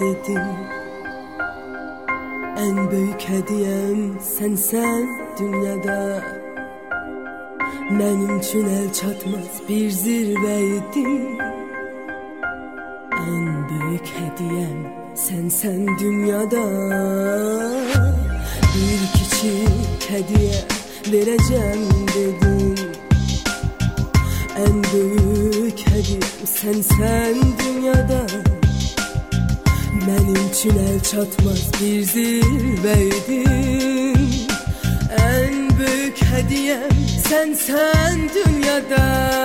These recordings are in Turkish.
dedim. En büyük hediyem sensen dünyada. Benim için el çatmaz bir zirveydin En büyük hediyem sensen dünyada. Bir küçük hediye vereceğim dedim. En büyük hediyem sensen dünyada benim için el çatmaz bir zirveydin En büyük hediyem sen sen dünyada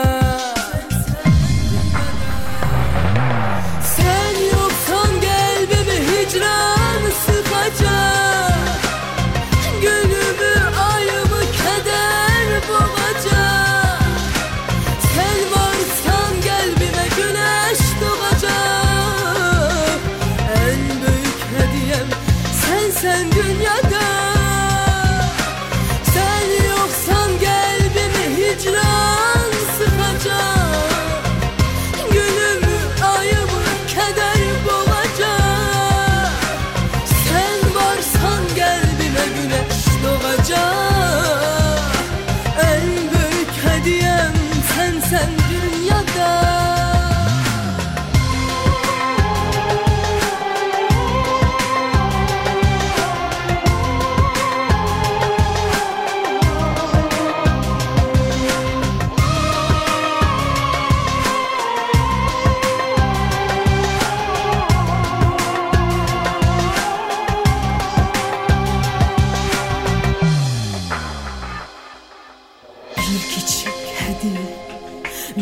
sensen dünyada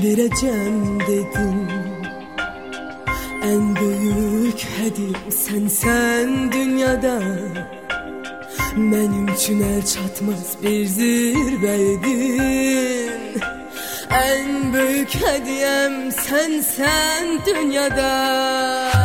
vereceğim dedim. En büyük hediyem sen sen dünyada. Benim için el çatmaz bir zirveydin. En büyük hediyem sen sen dünyada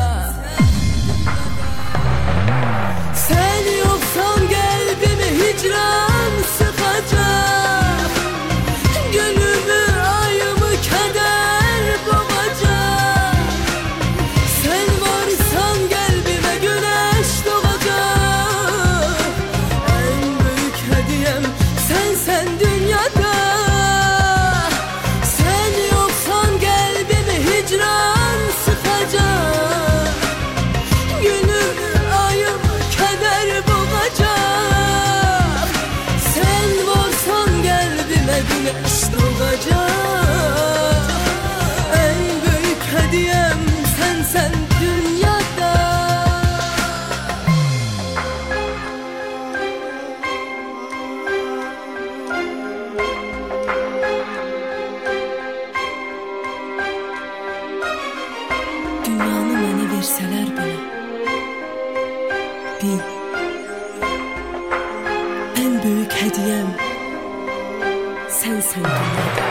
Dünyanı bana verseler bile. Bil En büyük hediyem Sensin. dünyada